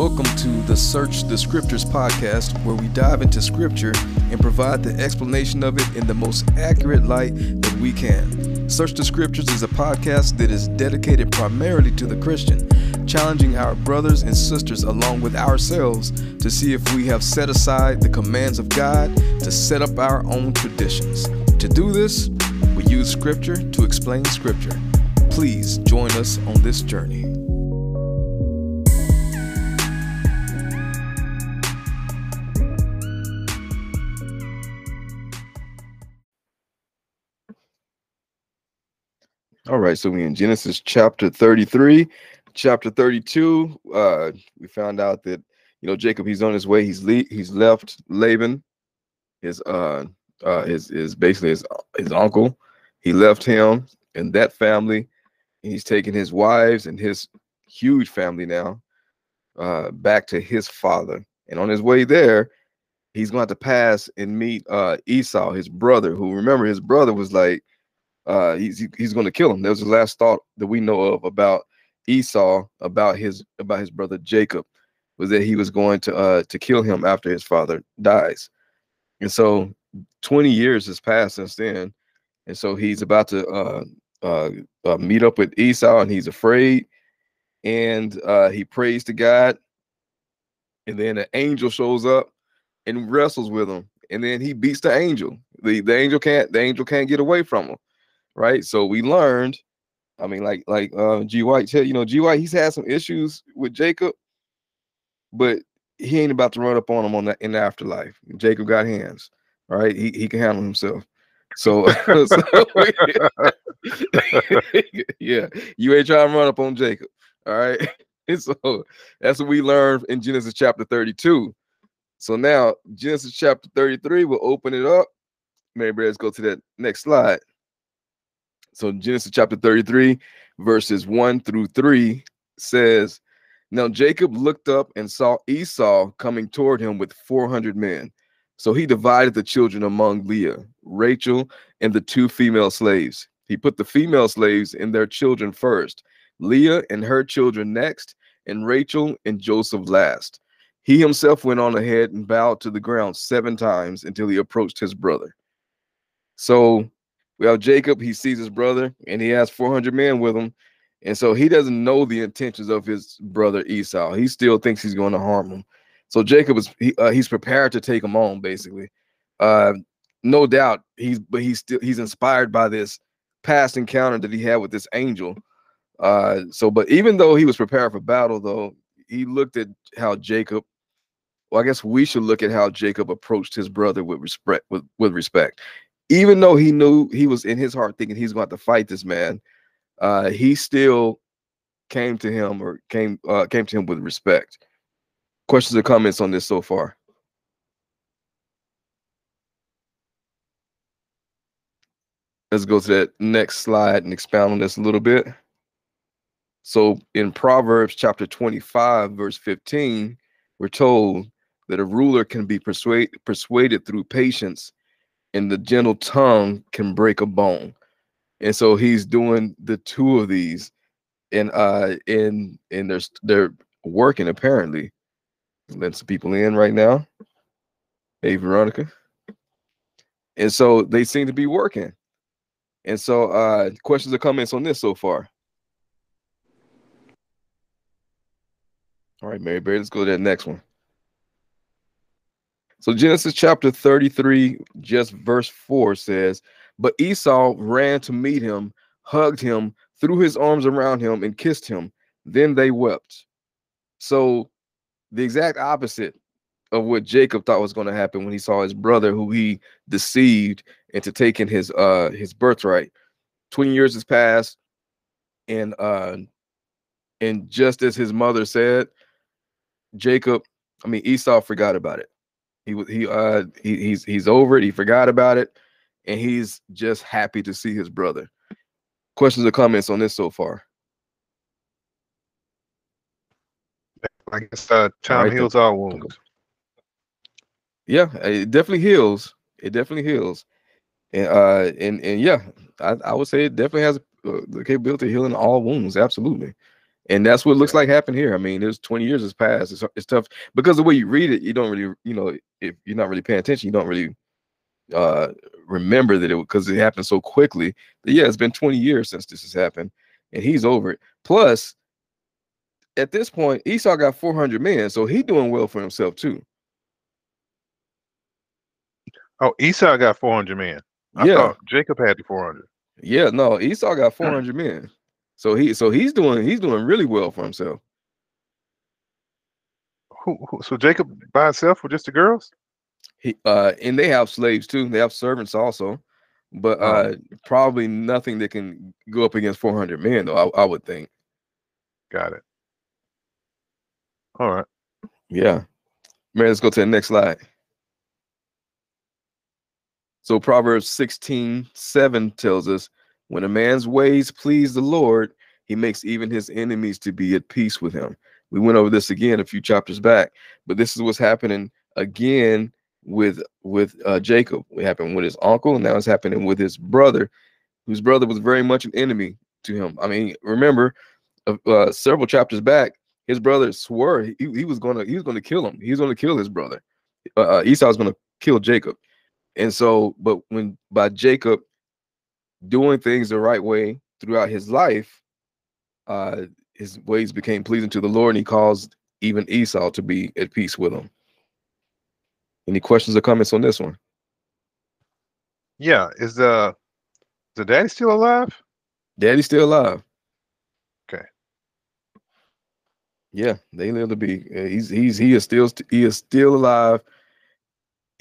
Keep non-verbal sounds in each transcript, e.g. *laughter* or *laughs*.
Welcome to the Search the Scriptures podcast, where we dive into Scripture and provide the explanation of it in the most accurate light that we can. Search the Scriptures is a podcast that is dedicated primarily to the Christian, challenging our brothers and sisters along with ourselves to see if we have set aside the commands of God to set up our own traditions. To do this, we use Scripture to explain Scripture. Please join us on this journey. All right, so we in Genesis chapter 33, chapter 32. Uh, we found out that you know Jacob, he's on his way. He's le- he's left Laban, his uh uh his is basically his his uncle. He left him and that family. And He's taking his wives and his huge family now uh back to his father. And on his way there, he's going to pass and meet uh Esau, his brother, who remember his brother was like uh, he's he's going to kill him. That was the last thought that we know of about Esau, about his about his brother Jacob, was that he was going to uh to kill him after his father dies. And so 20 years has passed since then. And so he's about to uh uh, uh meet up with Esau and he's afraid. And uh he prays to God. And then an angel shows up and wrestles with him. And then he beats the angel. The the angel can't the angel can't get away from him right? So we learned, I mean, like like uh, G White you know, G White he's had some issues with Jacob, but he ain't about to run up on him on that in the afterlife. Jacob got hands, right? He he can handle himself. So, *laughs* so *laughs* yeah, you ain't trying to run up on Jacob, all right? And *laughs* so that's what we learned in Genesis chapter 32. So now Genesis chapter 33, we'll open it up. Maybe let's go to that next slide. So Genesis chapter 33, verses 1 through 3 says, Now Jacob looked up and saw Esau coming toward him with 400 men. So he divided the children among Leah, Rachel, and the two female slaves. He put the female slaves and their children first, Leah and her children next, and Rachel and Joseph last. He himself went on ahead and bowed to the ground seven times until he approached his brother. So we have Jacob. He sees his brother, and he has 400 men with him, and so he doesn't know the intentions of his brother Esau. He still thinks he's going to harm him. So Jacob is he, uh, he's prepared to take him on, basically. Uh, no doubt he's but he's still he's inspired by this past encounter that he had with this angel. Uh, so, but even though he was prepared for battle, though he looked at how Jacob. Well, I guess we should look at how Jacob approached his brother with respect. With with respect, even though he knew he was in his heart thinking he's going to, fight this man, uh, he still came to him or came uh, came to him with respect. Questions or comments on this so far? Let's go to that next slide and expound on this a little bit. So in Proverbs chapter 25, verse 15, we're told that a ruler can be persuade, persuaded through patience and the gentle tongue can break a bone. And so he's doing the two of these, and uh, and and they're they're working apparently. Letting some people in right now. Hey, Veronica. And so they seem to be working. And so, uh, questions or comments on this so far? All right, Mary Berry, let's go to that next one. So Genesis chapter 33, just verse 4 says, But Esau ran to meet him, hugged him, threw his arms around him, and kissed him. Then they wept. So the exact opposite of what Jacob thought was going to happen when he saw his brother who he deceived into taking his uh his birthright. 20 years has passed, and uh and just as his mother said, Jacob, I mean Esau forgot about it. He was he uh he, he's he's over it. He forgot about it, and he's just happy to see his brother. Questions or comments on this so far? I guess uh, time right, heals all wounds. Yeah, it definitely heals. It definitely heals, and uh, and and yeah, I, I would say it definitely has uh, the capability of healing all wounds. Absolutely, And that's what it looks like happened here. I mean, there's 20 years has passed. It's, it's tough because the way you read it, you don't really, you know, if you're not really paying attention, you don't really uh remember that it because it happened so quickly. But yeah, it's been 20 years since this has happened, and he's over it. Plus, at this point, Esau got 400 men, so he doing well for himself too. Oh, Esau got 400 men. I yeah, thought Jacob had the 400. yeah, no, Esau got 400 men. So he so he's doing he's doing really well for himself. Who, who, so Jacob by himself with just the girls? He uh and they have slaves too. They have servants also, but Oh. uh probably nothing that can go up against 400 men though, I, I would think. Got it. All right. Yeah. Man, let's go to the next slide. So Proverbs 16, 7 tells us when a man's ways please the Lord, he makes even his enemies to be at peace with him. We went over this again a few chapters back, but this is what's happening again with with uh, Jacob. It happened with his uncle, and now it's happening with his brother, whose brother was very much an enemy to him. I mean, remember uh, uh, several chapters back, his brother swore he, he was gonna he was gonna kill him. He was gonna kill his brother. Uh, uh, Esau was gonna kill Jacob, and so but when by Jacob doing things the right way throughout his life, uh, his ways became pleasing to the Lord, and he caused even Esau to be at peace with him. Any questions or comments on this one? Yeah. Is the is the daddy still alive? Daddy's still alive. Okay. Yeah, they live to be. uh, He's he's he is still he is still alive.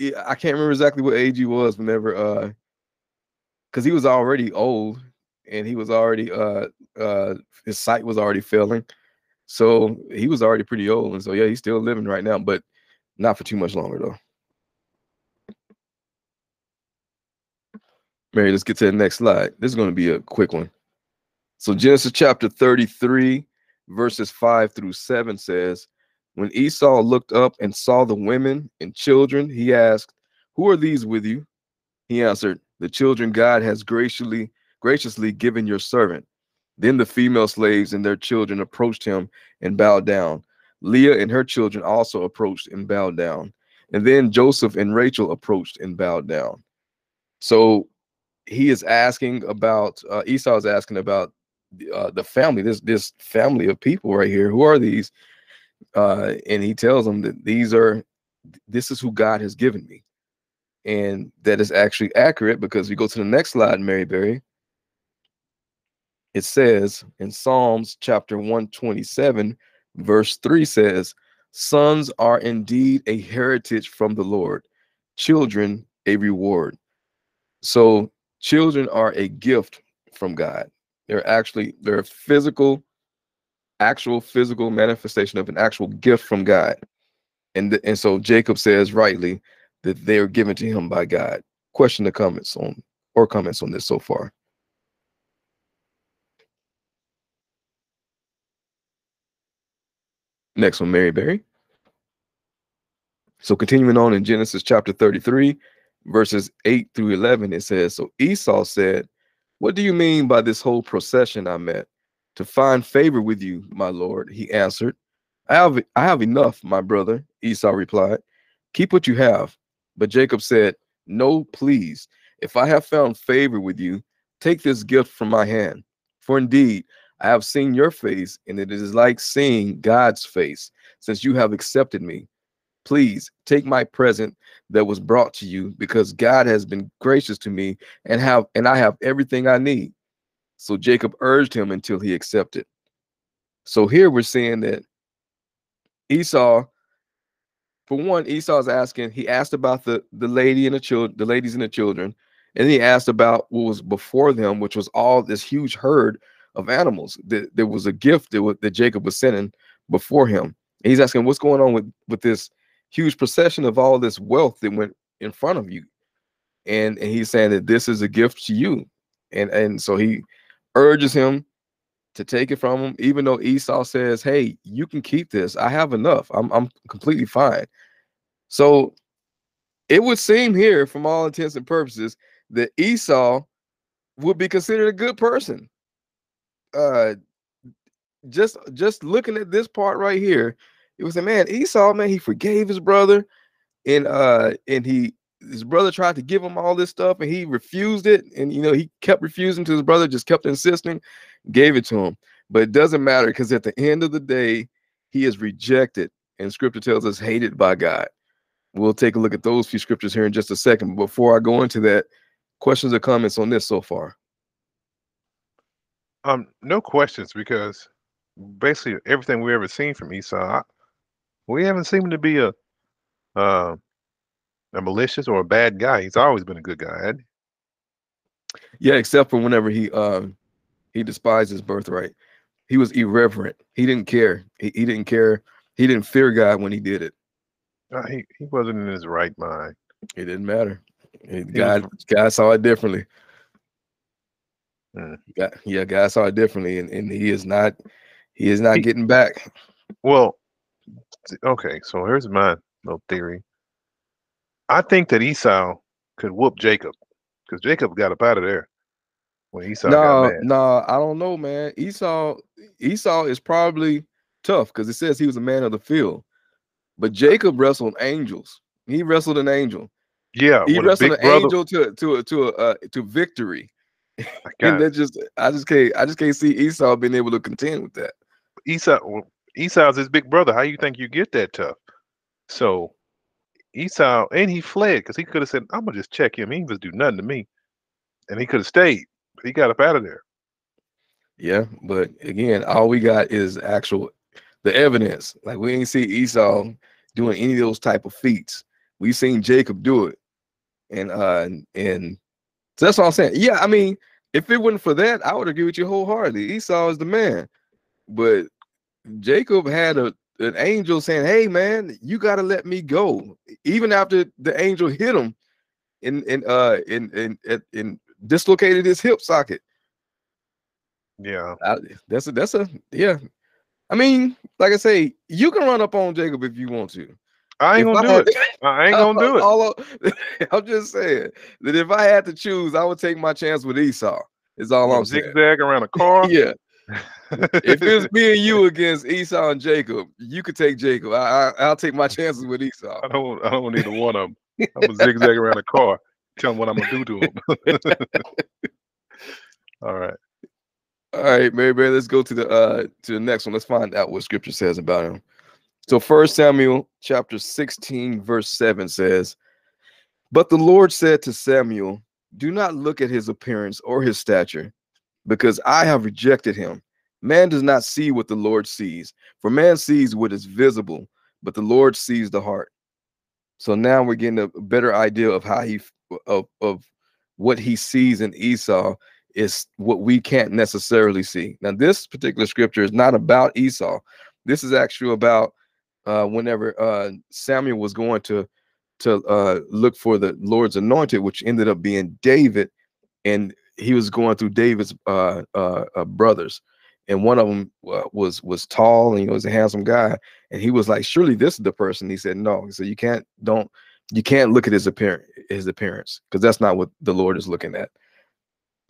I can't remember exactly what age he was whenever uh because he was already old and he was already uh uh his sight was already failing. So he was already pretty old. And so yeah, he's still living right now, but not for too much longer though. Mary, let's get to the next slide. This is going to be a quick one. So Genesis chapter 33, verses 5 through 7 says, When Esau looked up and saw the women and children, he asked, Who are these with you? He answered, The children God has graciously graciously given your servant. Then the female slaves and their children approached him and bowed down. Leah and her children also approached and bowed down. And then Joseph and Rachel approached and bowed down. So he is asking about uh, Esau is asking about uh, the family, this this family of people right here. Who are these? Uh, and he tells them that these are this is who God has given me, and that is actually accurate because we go to the next slide, Mary Berry. It says in Psalms chapter 127, verse 3 says, Sons are indeed a heritage from the Lord, children a reward. So children are a gift from God. They're actually they're a physical, actual physical manifestation of an actual gift from God. And and so Jacob says rightly that they are given to him by God. Question the comments on or comments on this so far. Next one, Mary Berry. So continuing on in Genesis chapter 33, verses 8 through 11, it says, So Esau said, What do you mean by this whole procession I met? To find favor with you, my lord, he answered. I have I have enough, my brother, Esau replied. Keep what you have. But Jacob said, No, please. If I have found favor with you, take this gift from my hand. For indeed, I have seen your face, and it is like seeing God's face, since you have accepted me. Please take my present that was brought to you, because God has been gracious to me and have and I have everything I need. So Jacob urged him until he accepted. So here we're seeing that Esau, for one, Esau's asking, he asked about the, the lady and the children, the ladies and the children, and he asked about what was before them, which was all this huge herd of animals. That there was a gift that, that Jacob was sending before him. And he's asking, what's going on with, with this huge procession of all this wealth that went in front of you? And, and he's saying that this is a gift to you. And and so he urges him to take it from him, even though Esau says, Hey, you can keep this. I have enough. I'm I'm completely fine. So it would seem here, from all intents and purposes, that Esau would be considered a good person. Uh just just looking at this part right here, it was a man Esau, man, he forgave his brother, and uh, and he his brother tried to give him all this stuff, and he refused it, and you know he kept refusing to his brother, just kept insisting, gave it to him. But it doesn't matter because at the end of the day, he is rejected, and Scripture tells us hated by God. We'll take a look at those few scriptures here in just a second. Before I go into that, questions or comments on this so far? Um, no questions because basically everything we've ever seen from Esau, we haven't seen him to be a uh, a malicious or a bad guy. He's always been a good guy. Yeah, except for whenever he um he despised his birthright. He was irreverent. He didn't care. He, he didn't care. He didn't fear God when he did it. Uh, he he wasn't in his right mind. It didn't matter. God was, God saw it differently. Mm. God, yeah, God saw it differently, and, and he is not he is not he, getting back. Well, okay, so here's my little theory. I think that Esau could whoop Jacob because Jacob got up out of there when Esau no, No, I don't know, man. Esau Esau is probably tough because it says he was a man of the field. But Jacob wrestled angels. He wrestled an angel. Yeah, he wrestled an brother. angel to to to uh, to victory. *laughs* and that just I just can't I just can't see Esau being able to contend with that. Esau well, Esau's his big brother. How you think you get that tough? So Esau and he fled because he could have said, "I'm gonna just check him. He gonna do nothing to me," and he could have stayed. But he got up out of there. Yeah, but again, all we got is actual the evidence. Like we ain't see Esau doing any of those type of feats. We seen Jacob do it, and uh, and so that's all I'm saying. Yeah, I mean, if it wasn't for that, I would agree with you wholeheartedly. Esau is the man, but Jacob had a an angel saying, "Hey, man, you got to let me go," even after the angel hit him in in uh in in in, in dislocated his hip socket. Yeah, I, that's a that's a yeah. I mean, like I say, you can run up on Jacob if you want to. I ain't gonna do it. I ain't gonna do it. All, *laughs* I'm just saying that if I had to choose, I would take my chance with Esau. Is all I'm zigzag saying. Around a *laughs* car. yeah. *laughs* if it's me and you against Esau and Jacob, you could take Jacob. I, I will take my chances with Esau. I don't I don't need one of them. I'm gonna zigzag around a car. Tell him what I'm gonna do to him. *laughs* all right. All right, Mary Berry, let's go to the uh to the next one. Let's find out what scripture says about him. So first Samuel chapter 16, verse 7 says, But the Lord said to Samuel, Do not look at his appearance or his stature, because I have rejected him. Man does not see what the Lord sees, for man sees what is visible, but the Lord sees the heart. So now we're getting a better idea of how he of, of what he sees in Esau is what we can't necessarily see. Now, this particular scripture is not about Esau. This is actually about uh, whenever uh, Samuel was going to to uh, look for the Lord's anointed, which ended up being David, and he was going through David's uh, uh, uh, brothers, and one of them was was tall and he was a handsome guy, and he was like, "Surely this is the person." He said, "No." Said, "You can't don't you can't look at his appearance his appearance because that's not what the Lord is looking at."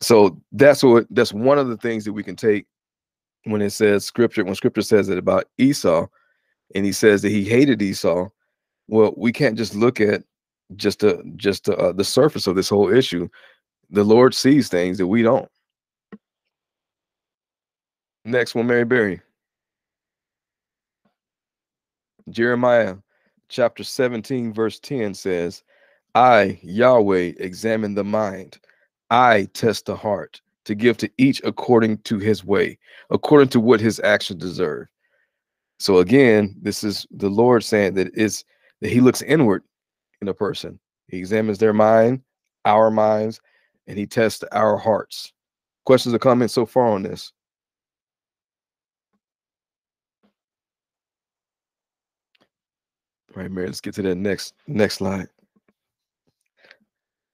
So that's what that's one of the things that we can take when it says scripture when scripture says it about Esau and he says that he hated Esau. Well, we can't just look at just a, just uh, the surface of this whole issue. The Lord sees things that we don't. Next one, Mary Berry. Jeremiah chapter 17, verse 10 says, I, Yahweh, examine the mind. I test the heart to give to each according to his way, according to what his actions deserve. So again, this is the Lord saying that is that He looks inward in a person. He examines their mind, our minds, and He tests our hearts. Questions or comments so far on this? Right, Mary, let's get to that next next slide.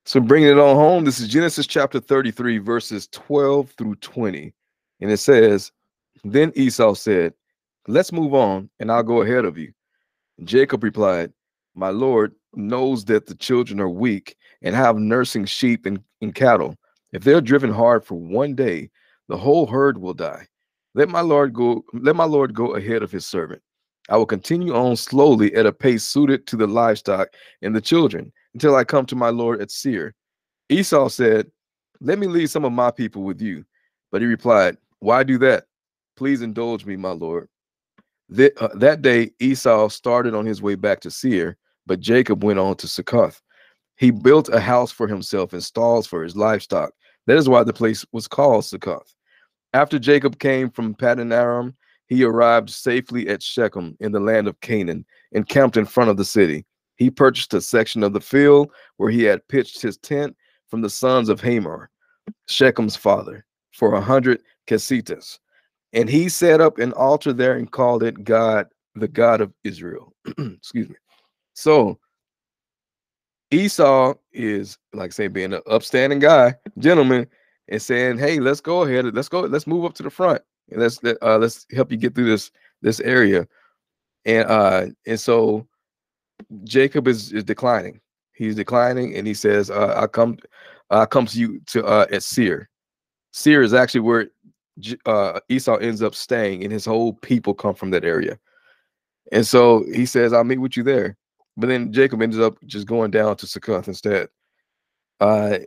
So bringing it on home, this is Genesis chapter 33, verses 12 through 20. And it says, Then Esau said, Let's move on, and I'll go ahead of you. Jacob replied, My Lord knows that the children are weak and have nursing sheep and, and cattle. If they're driven hard for one day, the whole herd will die. Let my Lord go, let my Lord go ahead of his servant. I will continue on slowly at a pace suited to the livestock and the children until I come to my Lord at Seir. Esau said, Let me leave some of my people with you. But he replied, Why do that? Please indulge me, my Lord. That, uh, that day, Esau started on his way back to Seir, but Jacob went on to Succoth. He built a house for himself and stalls for his livestock. That is why the place was called Succoth. After Jacob came from Paddan Aram, he arrived safely at Shechem in the land of Canaan and camped in front of the city. He purchased a section of the field where he had pitched his tent from the sons of Hamor, Shechem's father, for a hundred qesitahs. And he set up an altar there and called it God, the God of Israel. *clears throat* Excuse me. So Esau is like I say being an upstanding guy, gentleman, and saying, "Hey, let's go ahead. Let's go. Let's move up to the front. Let's uh, let's help you get through this this area." And uh, and so Jacob is is declining. He's declining, and he says, uh, "I come, I come to you to uh, at Seir. Seir is actually where uh, Esau ends up staying, and his whole people come from that area. And so he says, "I'll meet with you there." But then Jacob ended up just going down to Succoth instead. Uh,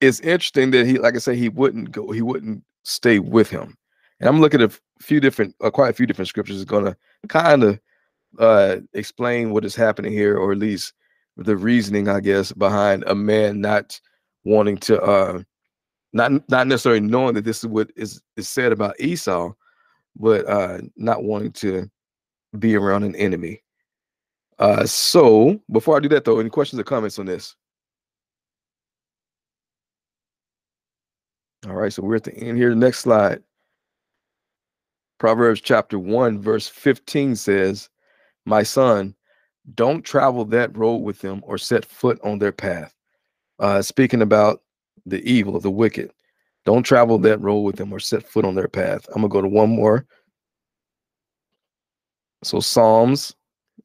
it's interesting that he, like I say, he wouldn't go, he wouldn't stay with him. And I'm looking at a few different, uh, quite a few different scriptures is going to kind of uh, explain what is happening here, or at least the reasoning, I guess, behind a man not wanting to, uh, not not necessarily knowing that this is what is is said about Esau, but uh, not wanting to be around an enemy. Uh, so before I do that, though, any questions or comments on this? All right, so we're at the end here. The next slide. Proverbs chapter 1, verse 15 says, My son, don't travel that road with them or set foot on their path. Uh, speaking about the evil of the wicked. Don't travel that road with them or set foot on their path. I'm going to go to one more. So, Psalms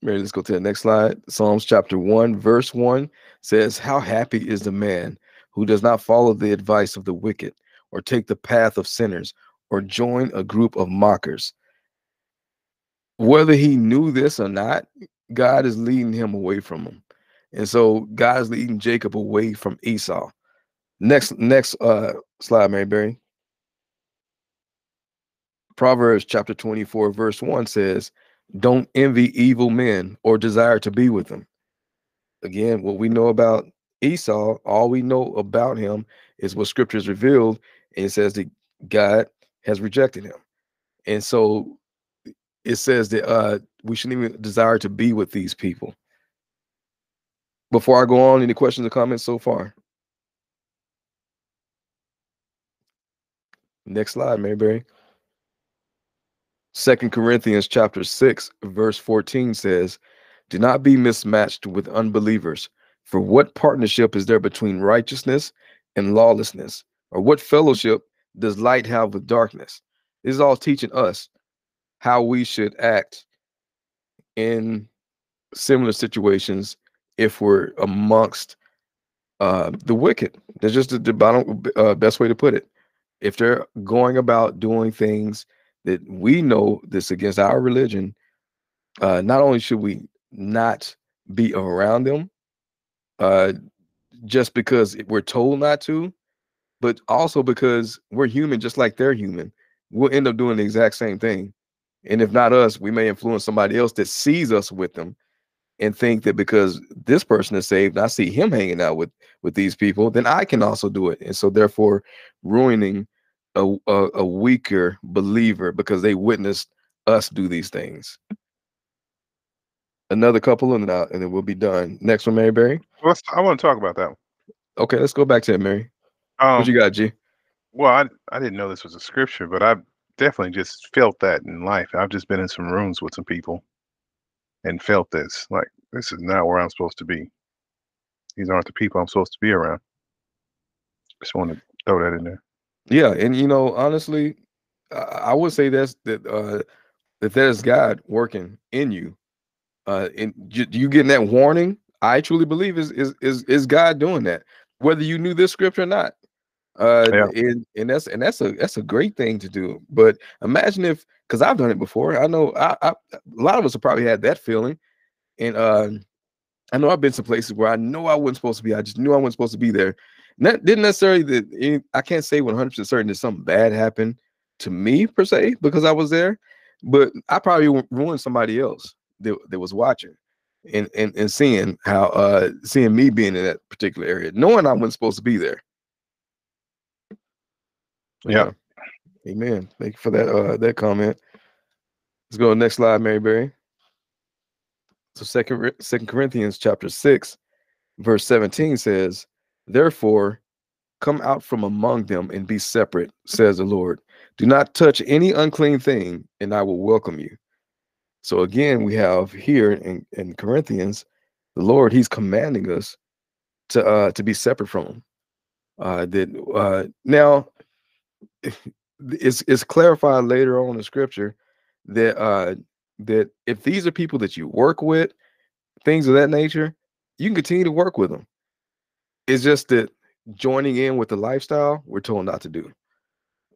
Mary, let's go to the next slide. Psalms chapter 1, verse 1 says, How happy is the man who does not follow the advice of the wicked, or take the path of sinners, or join a group of mockers. Whether he knew this or not, God is leading him away from him. And so God is leading Jacob away from Esau. Next, next uh slide, Mary Berry. Proverbs chapter 24, verse 1 says, don't envy evil men or desire to be with them. Again, what we know about Esau, all we know about him is what scripture is revealed, and it says that God has rejected him. And so it says that uh, we shouldn't even desire to be with these people. Before I go on, any questions or comments so far? Next slide, Mary Berry. Second Corinthians chapter 6 verse 14 says, "Do not be mismatched with unbelievers, for what partnership is there between righteousness and lawlessness? Or what fellowship does light have with darkness?" This is all teaching us how we should act in similar situations if we're amongst uh, the wicked. That's just the, the bottom, uh, best way to put it. If they're going about doing things that we know this against our religion, uh, not only should we not be around them, uh, just because we're told not to, but also because we're human, just like they're human. We'll end up doing the exact same thing. And if not us, we may influence somebody else that sees us with them and think that because this person is saved, I see him hanging out with with these people, then I can also do it. And so therefore ruining a, a, a weaker believer because they witnessed us do these things. Another couple in and then, and then we'll be done. Next one, Mary Berry. Well, I want to talk about that one. Okay, let's go back to it, Mary. Um, what you got, G? Well, I I didn't know this was a scripture, but I've definitely just felt that in life. I've just been in some rooms with some people and felt this. Like this is not where I'm supposed to be. These aren't the people I'm supposed to be around. Just want to throw that in there. Yeah, and you know, honestly, I, would say that's that uh that there's God working in you. Uh and you, you getting that warning, I truly believe is is is is God doing that, whether you knew this scripture or not. Uh, Yeah. and, and that's and that's a that's a great thing to do. But imagine if, because I've done it before. I know I, I a lot of us have probably had that feeling, and uh, I know I've been to places where I know I wasn't supposed to be. I just knew I wasn't supposed to be there. That didn't necessarily that eh, I can't say 100 percent certain that something bad happened to me per se because I was there, but I probably ruined somebody else that, that was watching. And, and and seeing how uh seeing me being in that particular area, knowing I wasn't supposed to be there. Yeah. Amen. Thank you for that uh that comment. Let's go to next slide, Mary Berry. So second second Corinthians chapter 6, verse 17 says, Therefore, come out from among them and be separate, says the Lord. Do not touch any unclean thing, and I will welcome you. So again, we have here in, in Corinthians, the Lord, He's commanding us to uh to be separate from him. Uh that uh now it's it's clarified later on in scripture that uh that if these are people that you work with, things of that nature, you can continue to work with them. It's just that joining in with the lifestyle, we're told not to do.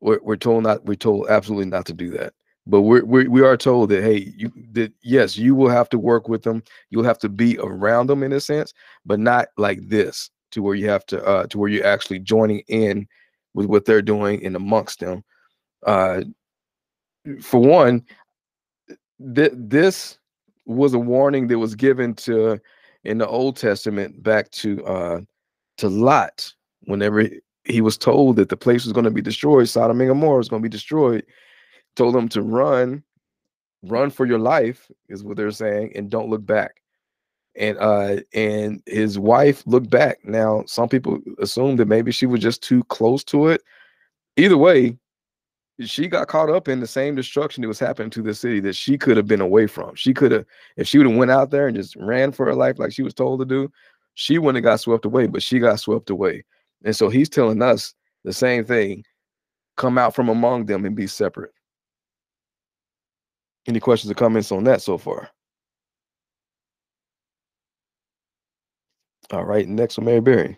We're, we're told not. We're told absolutely not to do that. But we're, we we are told that hey, you that yes, you will have to work with them. You'll have to be around them in a sense, but not like this to where you have to uh to where you're actually joining in with what they're doing and amongst them. Uh, for one, th- this was a warning that was given to in the Old Testament back to uh to Lot whenever he was told that the place was going to be destroyed, Sodom and Gomorrah was going to be destroyed. Told him to run, run for your life is what they're saying, and don't look back. And uh and his wife looked back. Now some people assume that maybe she was just too close to it. Either way, she got caught up in the same destruction that was happening to the city that she could have been away from. She could have, if she would have went out there and just ran for her life like she was told to do, she wouldn't have got swept away, but she got swept away. And so he's telling us the same thing: come out from among them and be separate. Any questions or comments on that so far? All right, next one, Mary Berry.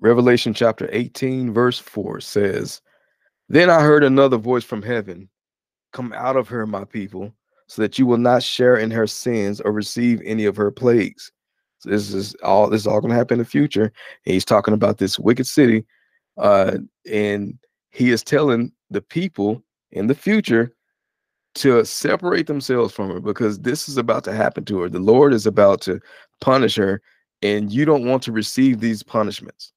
Revelation chapter 18, verse 4 says, Then I heard another voice from heaven Come out of her, my people, so that you will not share in her sins or receive any of her plagues. So this is all this is all going to happen in the future. And he's talking about this wicked city. Uh, and he is telling the people in the future to separate themselves from her because this is about to happen to her. The Lord is about to punish her, and you don't want to receive these punishments.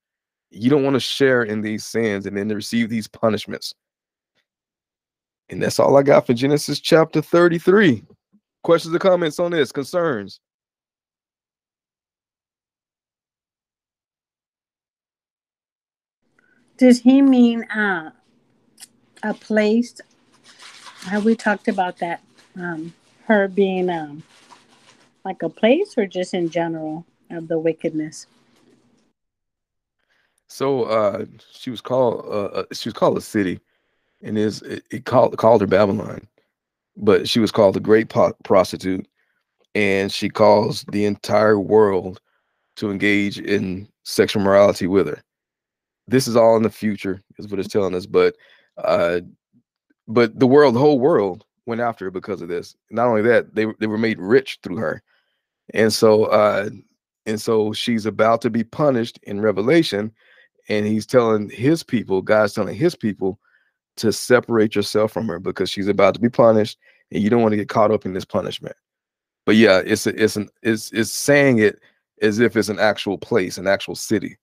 You don't want to share in these sins and then to receive these punishments. And that's all I got for Genesis chapter 33. Questions or comments on this? Concerns? Does he mean uh, a place? Have we talked about that? Um, her being um, like a place, or just in general of the wickedness? So uh she was called uh uh, she was called a city and is it, it called called her Babylon. But she was called a great po- prostitute and she caused the entire world to engage in sexual morality with her. This is all in the future is what it's telling us but uh but the world the whole world went after her because of this. Not only that, they they were made rich through her. And so uh and so she's about to be punished in Revelation and he's telling his people, God's telling his people to separate yourself from her because she's about to be punished and you don't want to get caught up in this punishment. But yeah, it's a, it's an it's it's saying it as if it's an actual place, an actual city.